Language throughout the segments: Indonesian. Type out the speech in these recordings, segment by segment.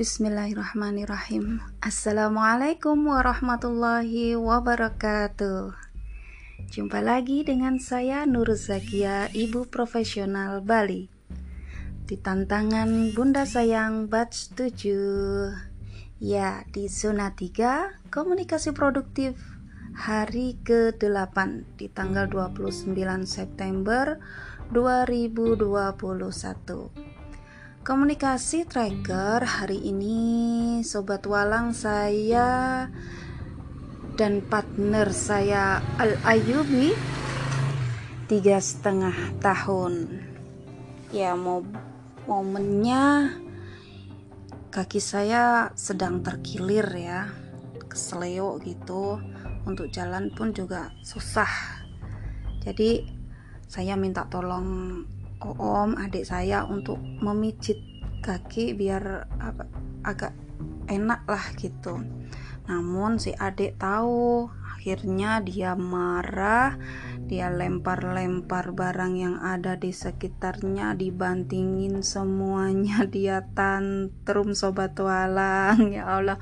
Bismillahirrahmanirrahim. Assalamualaikum warahmatullahi wabarakatuh. Jumpa lagi dengan saya Nur Zakia, Ibu Profesional Bali. Di tantangan Bunda Sayang Batch 7 Ya, di zona 3 Komunikasi Produktif hari ke-8 di tanggal 29 September 2021 Komunikasi tracker hari ini Sobat Walang saya dan partner saya Al Ayubi tiga setengah tahun. Ya mau momennya kaki saya sedang terkilir ya keseleo gitu. Untuk jalan pun juga susah. Jadi saya minta tolong om adik saya untuk memijit kaki biar apa, agak enak lah gitu. Namun si adik tahu akhirnya dia marah dia lempar-lempar barang yang ada di sekitarnya dibantingin semuanya dia tantrum sobat walang ya Allah.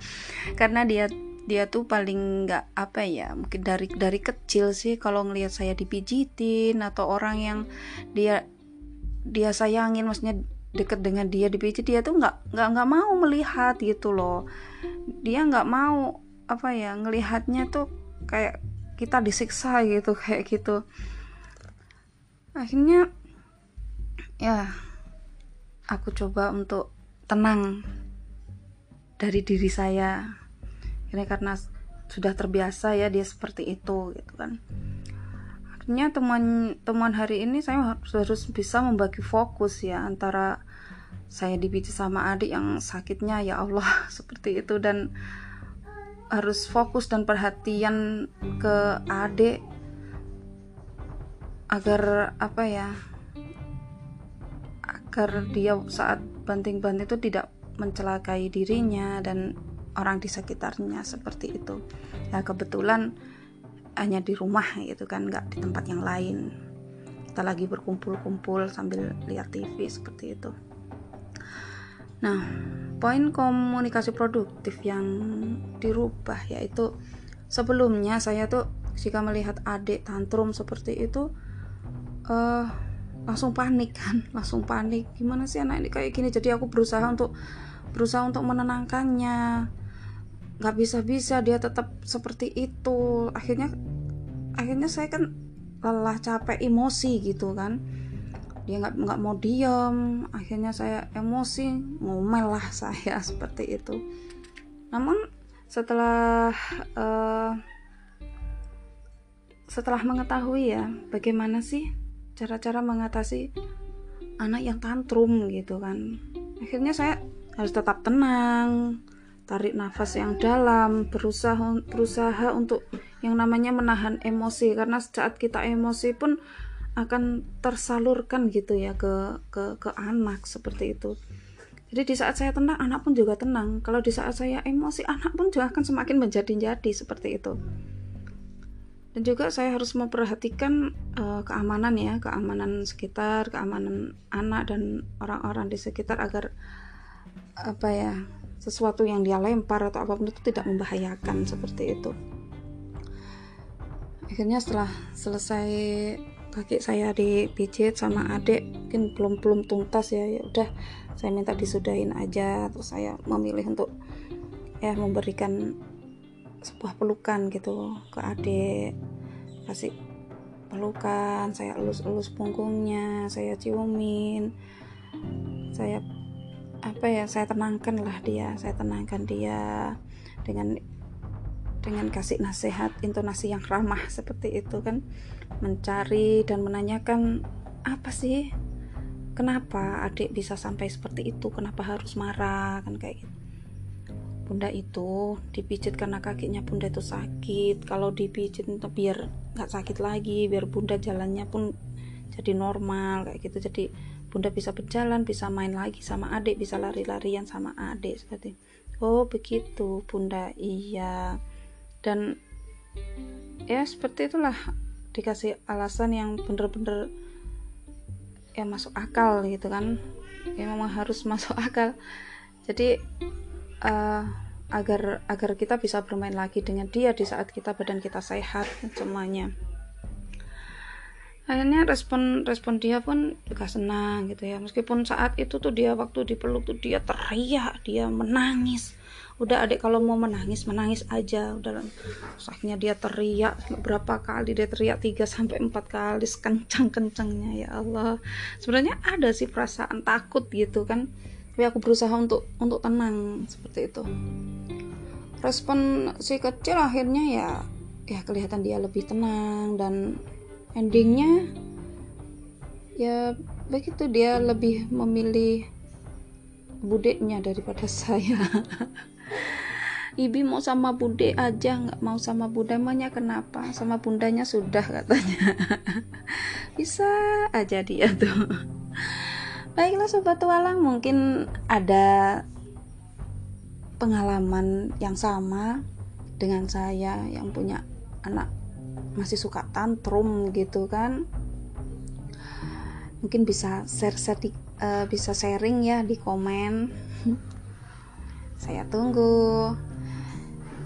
Karena dia dia tuh paling nggak apa ya mungkin dari dari kecil sih kalau ngelihat saya dipijitin atau orang yang dia dia sayangin maksudnya deket dengan dia dipijit dia tuh nggak nggak nggak mau melihat gitu loh. Dia nggak mau apa ya ngelihatnya tuh kayak kita disiksa gitu kayak gitu. Akhirnya ya aku coba untuk tenang dari diri saya. Ini karena sudah terbiasa ya dia seperti itu gitu kan akhirnya temuan temuan hari ini saya harus bisa membagi fokus ya antara saya dipijit sama adik yang sakitnya ya Allah seperti itu. Dan harus fokus dan perhatian ke adik agar apa ya agar dia saat banting-banting itu tidak mencelakai dirinya dan orang di sekitarnya seperti itu. Ya kebetulan hanya di rumah gitu kan nggak di tempat yang lain. Kita lagi berkumpul-kumpul sambil lihat TV seperti itu. Nah poin komunikasi produktif yang dirubah yaitu sebelumnya saya tuh jika melihat adik tantrum seperti itu uh, langsung panik kan langsung panik. Gimana sih anak ini kayak gini? Jadi aku berusaha untuk berusaha untuk menenangkannya nggak bisa-bisa dia tetap seperti itu. Akhirnya akhirnya saya kan lelah capek emosi gitu kan. Dia nggak nggak mau diem. Akhirnya saya emosi ngomel lah saya seperti itu. Namun setelah uh, setelah mengetahui ya bagaimana sih cara-cara mengatasi anak yang tantrum gitu kan. Akhirnya saya harus tetap tenang tarik nafas yang dalam berusaha berusaha untuk yang namanya menahan emosi. Karena saat kita emosi pun akan tersalurkan gitu ya ke ke ke anak seperti itu. Jadi di saat saya tenang anak pun juga tenang. Kalau di saat saya emosi anak pun juga akan semakin menjadi-jadi seperti itu. Dan juga saya harus memperhatikan uh, keamanan ya keamanan sekitar keamanan anak dan orang-orang di sekitar agar apa ya sesuatu yang dia lempar atau apa pun itu tidak membahayakan seperti itu. Akhirnya setelah selesai kaki saya dipijit sama adik mungkin belum belum tuntas ya ya udah saya minta disudahin aja terus saya memilih untuk ya memberikan sebuah pelukan gitu ke adik. Kasih pelukan saya elus-elus punggungnya saya ciumin saya apa ya saya tenangkan lah dia saya tenangkan dia dengan dengan kasih nasihat intonasi yang ramah seperti itu kan. Mencari dan menanyakan apa sih? Kenapa adik bisa sampai seperti itu? Kenapa harus marah? Kan kayak gitu. Bunda itu dipijit karena kakinya bunda itu sakit. Kalau dipijit itu biar nggak sakit lagi biar bunda jalannya pun jadi normal kayak gitu. Jadi bunda bisa berjalan bisa main lagi sama adik bisa lari-larian sama adik seperti oh begitu bunda. Iya. Dan ya seperti itulah dikasih alasan yang bener-bener ya masuk akal gitu kan. Ya memang harus masuk akal. Jadi uh, agar agar kita bisa bermain lagi dengan dia di saat kita badan kita sehat semuanya akhirnya respon respon dia pun juga senang gitu ya. Meskipun saat itu tuh dia waktu dipeluk tuh dia teriak dia menangis. Udah adik kalau mau menangis menangis aja. Udah akhirnya dia teriak berapa kali dia teriak 3 sampai empat kali kencang-kencangnya ya Allah. Sebenarnya ada sih perasaan takut gitu kan. Tapi aku berusaha untuk untuk tenang seperti itu. Respon si kecil akhirnya ya ya kelihatan dia lebih tenang dan endingnya ya begitu dia lebih memilih budeknya daripada saya. Ibi mau sama bude aja nggak mau sama bunda. Emangnya kenapa? Sama bundanya sudah katanya. Bisa aja dia tuh. Baiklah sobat tualang mungkin ada pengalaman yang sama dengan saya yang punya anak masih suka tantrum gitu kan. Mungkin bisa share, share uh, bisa sharing ya di komen. Saya tunggu.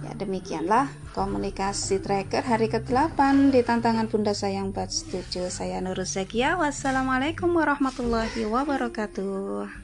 Ya demikianlah komunikasi tracker hari ke-8 di tantangan bunda sayang buat setuju saya Nurul Zakia wassalamualaikum warahmatullahi wabarakatuh